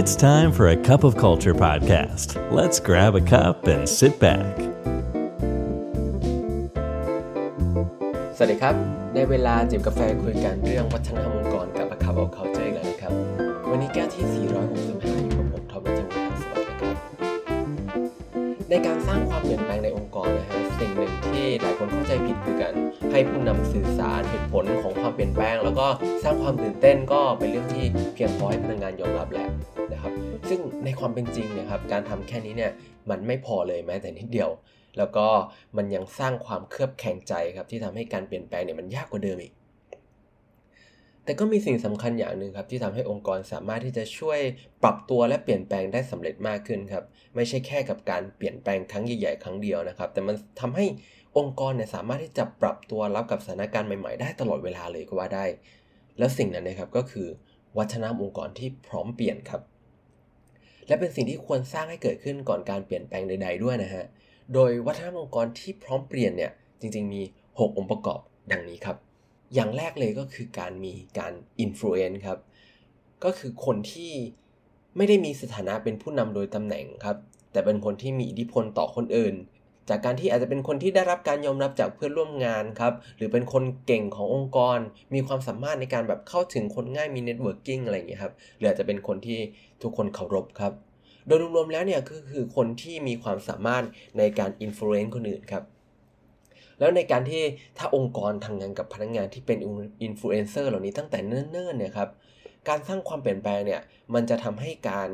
It's time for a cup of culture podcast. Let's grab a cup and sit back. สวัสดีครับ ในเวลาจิบกาแฟคุยกันเรื่องวัฒนธรรมองค์กรกับ A Cup of Culture อีกแล้วนะครับ วันนี้แก้วที่ 465 อยู่กับผมทอมและจังวัดสวัสดีครับ ในการสร้างความเปลี่ยนแปลงในองค์กรนะฮะ สิ่งหนึ่งที่หลายคนเข้าใจผิดคือกัน ให้ผู้นำสื่อสารเหตุผลของความเปลี่ยนแปลง แล้วก็สร้างความตื่นเต้นก็เป็นเรื่องที่เพียงพอให้พนักงานยอมรับแหละ ซึ่งในความเป็นจริงเนี่ยครับการทำแค่นี้เนี่ยมันไม่พอเลยแม้แต่นิดเดียว แล้วก็มันยังสร้างความเครือบแข็งใจครับที่ทำให้การเปลี่ยนแปลงเนี่ยมันยากกว่าเดิมอีก แต่ก็มีสิ่งสำคัญอย่างหนึ่งครับที่ทำให้องค์กรสามารถที่จะช่วยปรับตัวและเปลี่ยนแปลงได้สำเร็จมากขึ้นครับไม่ใช่แค่กับการเปลี่ยนแปลงครั้งใหญ่ๆครั้งเดียวนะครับ แต่มันทำให้องค์กรเนี่ยสามารถที่จะปรับตัวรับกับสถานการณ์ใหม่ๆ ได้ตลอดเวลาเลยก็ว่าได้ แล้วสิ่งนั้นนะครับก็คือวัฒนธรรมองค์กรที่พร้อมเปลี่ยนครับ และเป็นสิ่งที่ควรสร้างให้เกิดขึ้นก่อนการเปลี่ยนแปลงใด ๆ ด้วยนะฮะ โดยวัฒนธรรมองค์กรที่พร้อมเปลี่ยนเนี่ยจริง ๆ มี 6 องค์ประกอบดังนี้ครับ อย่างแรกเลยก็คือการมีการอินฟลูเอนซ์ครับ ก็คือคนที่ไม่ได้มีสถานะเป็นผู้นำโดยตำแหน่งครับ แต่เป็นคนที่มีอิทธิพลต่อคนอื่น จากการที่อาจจะเป็นคนที่ได้รับการยอมรับจากเพื่อนร่วมงานครับ หรือเป็นคนเก่งขององค์กร มีความสามารถในการแบบเข้าถึงคนง่ายมี networking อะไรอย่างเงี้ยครับ หรืออาจจะเป็นคนที่ทุกคนเคารพครับ โดยรวมๆแล้วเนี่ยก็คือคนที่มีความสามารถในการอิ f ฟเ n นซ์คนอื่นครับ แล้วในการที่ถ้าองค์กรทำงานกับพนักงานที่เป็นอินฟลูเอนเซอร์เหล่านี้ตั้งแต่เนิ่นๆเนี่ยครับ การสร้างความเปลี่ยนแปลงเนี่ยมันจะทำให้การ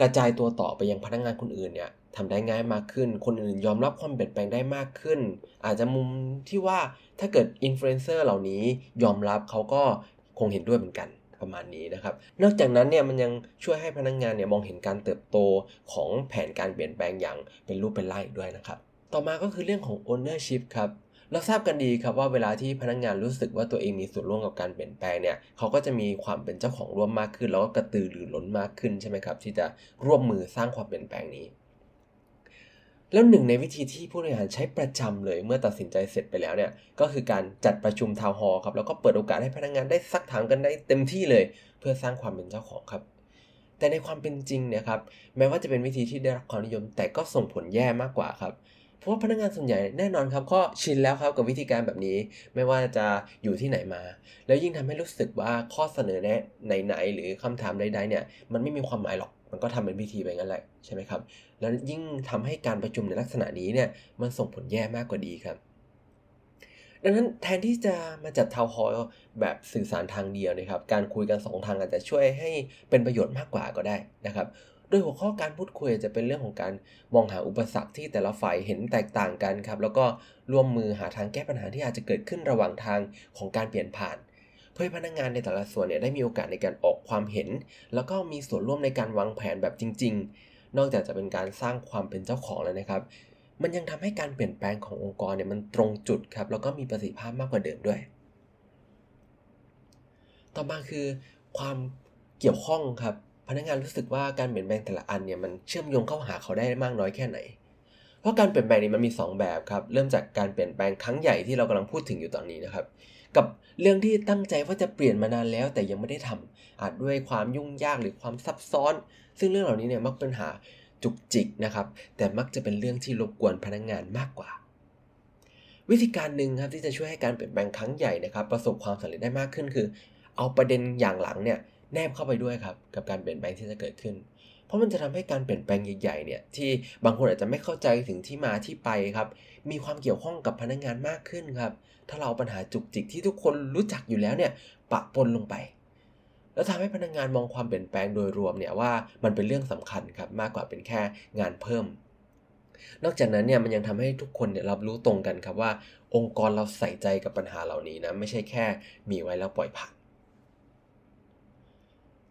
กระจายตัวต่อไปยังพนักงานคนอื่นเนี่ย ทำได้ง่ายมากขึ้น คนอื่นยอมรับความเปลี่ยนแปลงได้มากขึ้น อาจจะมุมที่ว่าถ้าเกิดอินฟลูเอนเซอร์เหล่านี้ยอมรับเขาก็คงเห็นด้วยเหมือนกันประมาณนี้นะครับ นอกจากนั้นเนี่ยมันยังช่วยให้พนักงงานเนี่ยมองเห็นการเติบโตของแผนการเปลี่ยนแปลงอย่างเป็นรูปเป็นร่างอีกด้วยนะครับ ต่อมาก็คือเรื่องของ ownership ครับเราทราบกันดีครับว่าเวลาที่พนักงงานรู้สึกว่าตัวเองมีส่วนร่วมกับการเปลี่ยนแปลงเนี่ยเขาก็จะมีความเป็นเจ้าของร่วมมากขึ้น แล้วก็กระตือรือร้นมากขึ้นใช่ไหมครับที่จะร่วมมือสร้างความเปลี่ยนแปลงนี้ แล้วหนึ่งในวิธีที่ผู้บริหารใช้ประจำเลยเมื่อตัดสินใจเสร็จไปแล้วเนี่ยก็คือการจัดประชุมทาวน์ฮอลครับแล้วก็เปิดโอกาสให้พนักงานได้ซักถามกันได้เต็มที่เลย เพื่อสร้างความเป็นเจ้าของครับ แต่ในความเป็นจริงเนี่ยครับแม้ว่าจะเป็นวิธีที่ได้รับความนิยม แต่ก็ส่งผลแย่มากกว่าครับ ราะว่าพนักงานส่วนใหญ่แน่นอนครับก็ชินแล้วครับกับวิธีการแบบนี้ ไม่ว่าจะอยู่ที่ไหนมา แล้วยิ่งทำให้รู้สึกว่าข้อเสนอแนะไหนๆหรือคำถามใดๆเนี่ยมันไม่มีความหมายหรอกมันก็ทำเป็นพิธีไปงั้นแหละใช่ไหมครับแล้วยิ่งทำให้การประชุมในลักษณะนี้เนี่ยมันส่งผลแย่มากกว่าดีครับดังนั้นแทนที่จะมาจัดทาวน์ฮอลแบบสื่อสารทางเดียวนะครับ การคุยกัน 2 ทางอาจจะช่วยให้เป็นประโยชน์มากกว่าก็ได้นะครับ โดยหัวข้อการพูดคุยจะเป็นเรื่องของการมองหาอุปสรรคที่แต่ละฝ่ายเห็นแตกต่างกันครับ แล้วก็ร่วมมือหาทางแก้ปัญหาที่อาจจะเกิดขึ้นระหว่างทางของการเปลี่ยนผ่าน เพื่อให้พนักงงานในแต่ละส่วนเนี่ยได้มีโอกาสในการออกความเห็น แล้วก็มีส่วนร่วมในการวางแผนแบบจริง ๆ นอกจากจะเป็นการสร้างความเป็นเจ้าของแล้วนะครับ มันยังทำให้การเปลี่ยนแปลงขององค์กรเนี่ยมันตรงจุดครับแล้วก็มีประสิทธิภาพมากกว่าเดิมด้วย ต่อมาคือ ความเกี่ยวข้องครับ พนักงานรู้สึกว่าการเปลี่ยนแปลงแต่ละอันเนี่ยมันเชื่อมโยงเข้าหาเขาได้มากน้อยแค่ไหน เพราะการเปลี่ยนแปลงนี้มันมี 2 แบบครับ เริ่มจากการเปลี่ยนแปลงครั้งใหญ่ที่เรากำลังพูดถึงอยู่ตอนนี้นะครับ กับเรื่องที่ตั้งใจว่าจะเปลี่ยนมานานแล้วแต่ยังไม่ได้ทำอาจด้วยความยุ่งยากหรือความซับซ้อน ซึ่งเรื่องเหล่านี้เนี่ยมักเป็นหาจุกจิกนะครับ แต่มักจะเป็นเรื่องที่รบกวนพนักงงานมากกว่า วิธีการหนึ่งครับที่จะช่วยให้การเปลี่ยนแปลงครั้งใหญ่นะครับ ประสบความสำเร็จได้มากขึ้นคือ เอาประเด็นอย่างหลังเนี่ย แนบเข้าไปด้วยครับกับการเปลี่ยนแปลงที่จะเกิดขึ้น เพราะมันจะทำให้การเปลี่ยนแปลงใหญ่ๆเนี่ยที่บางคนอาจจะไม่เข้าใจถึงที่มาที่ไปครับมีความเกี่ยวข้องกับพนักงงานมากขึ้นครับถ้าเราปัญหาจุกจิกที่ทุกคนรู้จักอยู่แล้วเนี่ยปะปนลงไป แล้วทำให้พนักงงานมองความเปลี่ยนแปลงโดยรวมเนี่ยว่ามันเป็นเรื่องสำคัญครับมากกว่าเป็นแค่งานเพิ่มนอกจากนั้นเนี่ยมันยังทำให้ทุกคนเนี่ยรับรู้ตรงกันครับว่า องค์กรเราใส่ใจกับปัญหาเหล่านี้นะไม่ใช่แค่มีไว้แล้วปล่อยผ่าน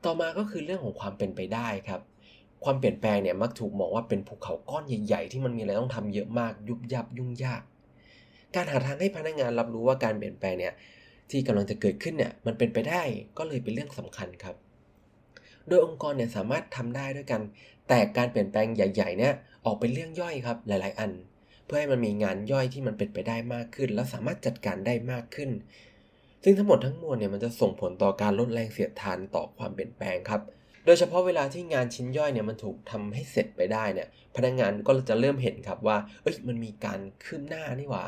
ต่อมาก็คือเรื่องของความเป็นไปได้ครับ ความเปลี่ยนแปลงเนี่ยมักถูกมองว่าเป็นภูเขาก้อนใหญ่ ๆ ที่มันมีอะไรต้องทำเยอะมากยุบยับยุ่งยาก การหาทางให้พนักงานรับรู้ว่าการเปลี่ยนแปลงเนี่ยที่กำลังจะเกิดขึ้นเนี่ยมันเป็นไปได้ก็เลยเป็นเรื่องสำคัญครับ โดยองค์กรเนี่ยสามารถทำได้ด้วยกัน แต่การเปลี่ยนแปลงใหญ่ๆเนี่ยออกเป็นเรื่องย่อยครับหลาย ๆ อัน เพื่อให้มันมีงานย่อยที่มันเป็นไปได้มากขึ้น แล้วสามารถจัดการได้มากขึ้น ซึ่งทั้งหมดทั้งมวลเนี่ยมันจะส่งผลต่อการลดแรงเสียดทานต่อความเปลี่ยนแปลงครับ โดยเฉพาะเวลาที่งานชิ้นย่อยเนี่ยมันถูกทำให้เสร็จไปได้เนี่ยพนักงานก็จะเริ่มเห็นครับว่าเอ้ยมันมีการคืบหน้านี่หว่า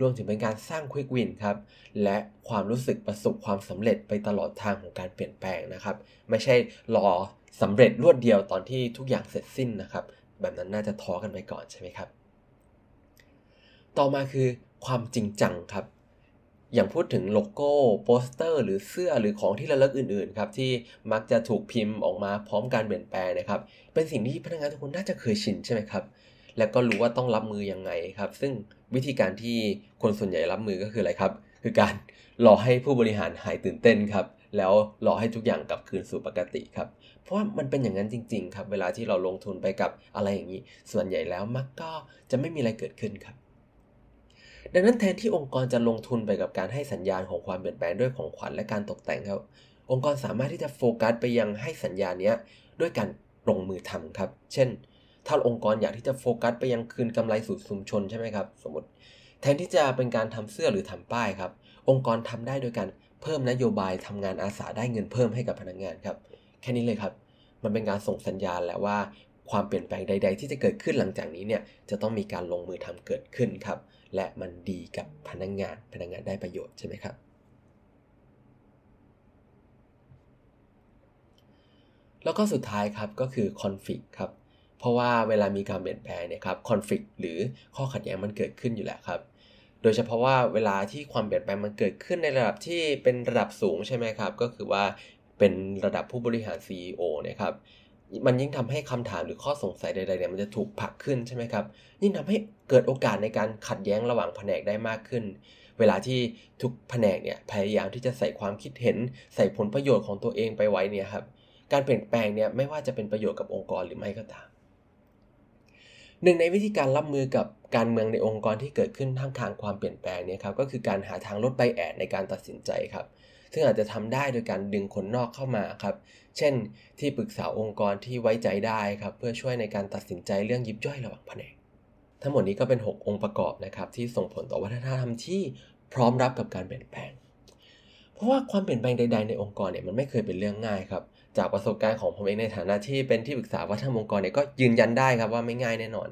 รวมถึงเป็นการสร้างควิกวินครับ และความรู้สึกประสบความสำเร็จไปตลอดทางของการเปลี่ยนแปลงนะครับ ไม่ใช่รอสำเร็จรวดเดียวตอนที่ทุกอย่างเสร็จสิ้นนะครับ แบบนั้นน่าจะท้อกันไปก่อนใช่ไหมครับ ต่อมาคือความจริงจังครับ อย่างพูดถึงโลโก้โปสเตอร์ หรือเสื้อหรือของที่ระลึกอื่นๆครับที่มักจะถูกพิมพ์ออกมาพร้อมการเปลี่ยนแปลงนะครับ เป็นสิ่งที่พนักงานทุกคนน่าจะเคยชินใช่ไหมครับ และก็รู้ว่าต้องรับมือยังไงครับ ซึ่งวิธีการที่คนส่วนใหญ่รับมือก็คืออะไรครับ คือการรอให้ผู้บริหารหายตื่นเต้นครับ แล้วรอให้ทุกอย่างกลับคืนสู่ปกติครับ เพราะว่ามันเป็นอย่างนั้นจริง ๆ ครับ เวลาที่เราลงทุนไปกับอะไรอย่างนี้ ส่วนใหญ่แล้วมักก็จะไม่มีอะไรเกิดขึ้นครับ ดังนั้นแทนที่องค์กรจะลงทุนไปกับการให้สัญญาณของความเปลี่ยนแปลงด้วยของขวัญและการตกแต่งครับ องค์กรสามารถที่จะโฟกัสไปยังให้สัญญาณนี้ด้วยการลงมือทำครับ เช่น ถ้าองค์กรอยากที่จะโฟกัสไปยังคืนกำไรสู่ชุมชนใช่ไหมครับ สมมติ แทนที่จะเป็นการทำเสื้อหรือทำป้ายครับ องค์กรทำได้โดยการเพิ่มนโยบายทำงานอาสาได้เงินเพิ่มให้กับพนักงานครับ แค่นี้เลยครับ มันเป็นการส่งสัญญาณแล้วว่าความเปลี่ยนแปลงใด ๆ ที่จะเกิดขึ้นหลังจากนี้เนี่ยจะต้องมีการลงมือทำเกิดขึ้นครับ และมันดีกับพนักงาน พนักงานได้ประโยชน์ใช่ไหมครับ แล้วก็สุดท้ายครับก็คือคอนฟ lict ครับ เพราะว่าเวลามีการเปลี่ยนแปลงเนี่ยครับคอนฟ lict หรือข้อขัดแย้งมันเกิดขึ้นอยู่แล้วครับ โดยเฉพาะว่าเวลาที่ความเปลี่ยนแปลงมันเกิดขึ้นในระดับที่เป็นระดับสูงใช่ไหมครับ ก็คือว่าเป็นระดับผู้บริหาร CEO นะครับมันยิ่งทำให้คำถามหรือข้อสงสัยใดๆเนี่ยมันจะถูกผลักขึ้นใช่ไหมครับ ยิ่งทำให้ เกิดโอกาสในการขัดแย้งระหว่างแผนกได้มากขึ้น เวลาที่ทุกแผนกเนี่ยพยายามที่จะใส่ความคิดเห็นใส่ผลประโยชน์ของตัวเองไปไว้เนี่ยครับการเปลี่ยนแปลงเนี่ยไม่ว่าจะเป็นประโยชน์กับองค์กรหรือไม่ก็ตามหนึ่งในวิธีการรับมือกับการเมืองในองค์กรที่เกิดขึ้นท่ามกลางความเปลี่ยนแปลงเนี่ยครับก็คือการหาทางลดไบแอดในการตัดสินใจครับ ซึ่งอาจจะทำได้โดยการดึงคนนอกเข้ามาครับ เช่น ที่ปรึกษาองค์กรที่ไว้ใจได้ครับ เพื่อช่วยในการตัดสินใจเรื่องยิบย่อยระหว่างแผนก ทั้งหมดนี้ก็เป็น 6 องค์ประกอบนะครับที่ส่งผลต่อวัฒนธรรมที่พร้อมรับกับการเปลี่ยนแปลง เพราะว่าความเปลี่ยนแปลงใด ๆในองค์กรเนี่ยมันไม่เคยเป็นเรื่องง่ายครับ จากประสบการณ์ของผมเองในฐานะที่เป็นที่ปรึกษาวัฒนธรรมองค์กรเนี่ยก็ยืนยันได้ครับว่าไม่ง่ายแน่นอน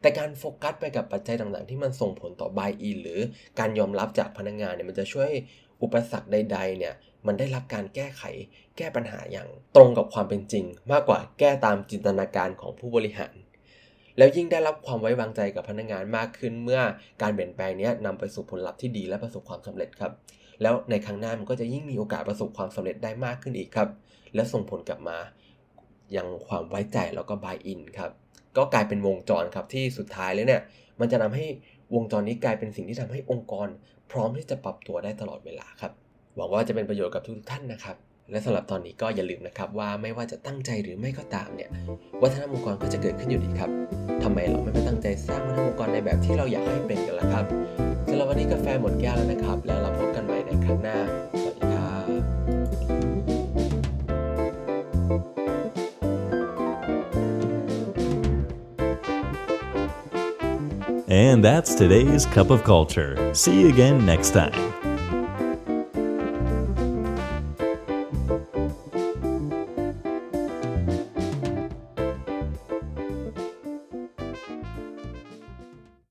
แต่การโฟกัสไปกับปัจจัยต่างๆ ที่มันส่งผลต่อบายอินหรือการยอมรับจากพนักงานเนี่ยมันจะช่วยอุปสรรคใด ๆ เนี่ยมันได้รับการแก้ไขแก้ปัญหาอย่างตรงกับความเป็นจริง มากกว่าแก้ตามจินตนาการของผู้บริหาร แล้วยิ่งได้รับความไว้วางใจกับพนักงานมากขึ้นเมื่อการเปลี่ยนแปลงนี้นำไปสู่ผลลัพธ์ที่ดีและประสบความสำเร็จครับ แล้วในครั้งหน้ามันก็จะยิ่งมีโอกาสประสบความสำเร็จได้มากขึ้นอีกครับ และส่งผลกลับมายังความไว้ใจแล้วก็บายอินครับก็กลายเป็นวงจรครับที่สุดท้ายแล้วเนี่ยมันจะทำให้วงจรนี้กลายเป็นสิ่งที่ทำให้องค์กร พร้อมที่จะปรับตัวได้ตลอดเวลาครับ หวังว่าจะเป็นประโยชน์กับทุกท่านนะครับ และสำหรับตอนนี้ก็อย่าลืมนะครับว่าไม่ว่าจะตั้งใจหรือไม่ก็ตามเนี่ยวัฒนธรรมองค์กรก็จะเกิดขึ้นอยู่ดีครับทำไมเราไม่ไปตั้งใจสร้างวัฒนธรรมองค์กรในแบบที่เราอยากให้เป็นกันล่ะครับสำหรับวันนี้กาแฟหมดแก้วแล้วนะครับ แล้วเราพบกันใหม่ในครั้งหน้า สวัสดีครับ And that's today's Cup of Culture. See you again next time.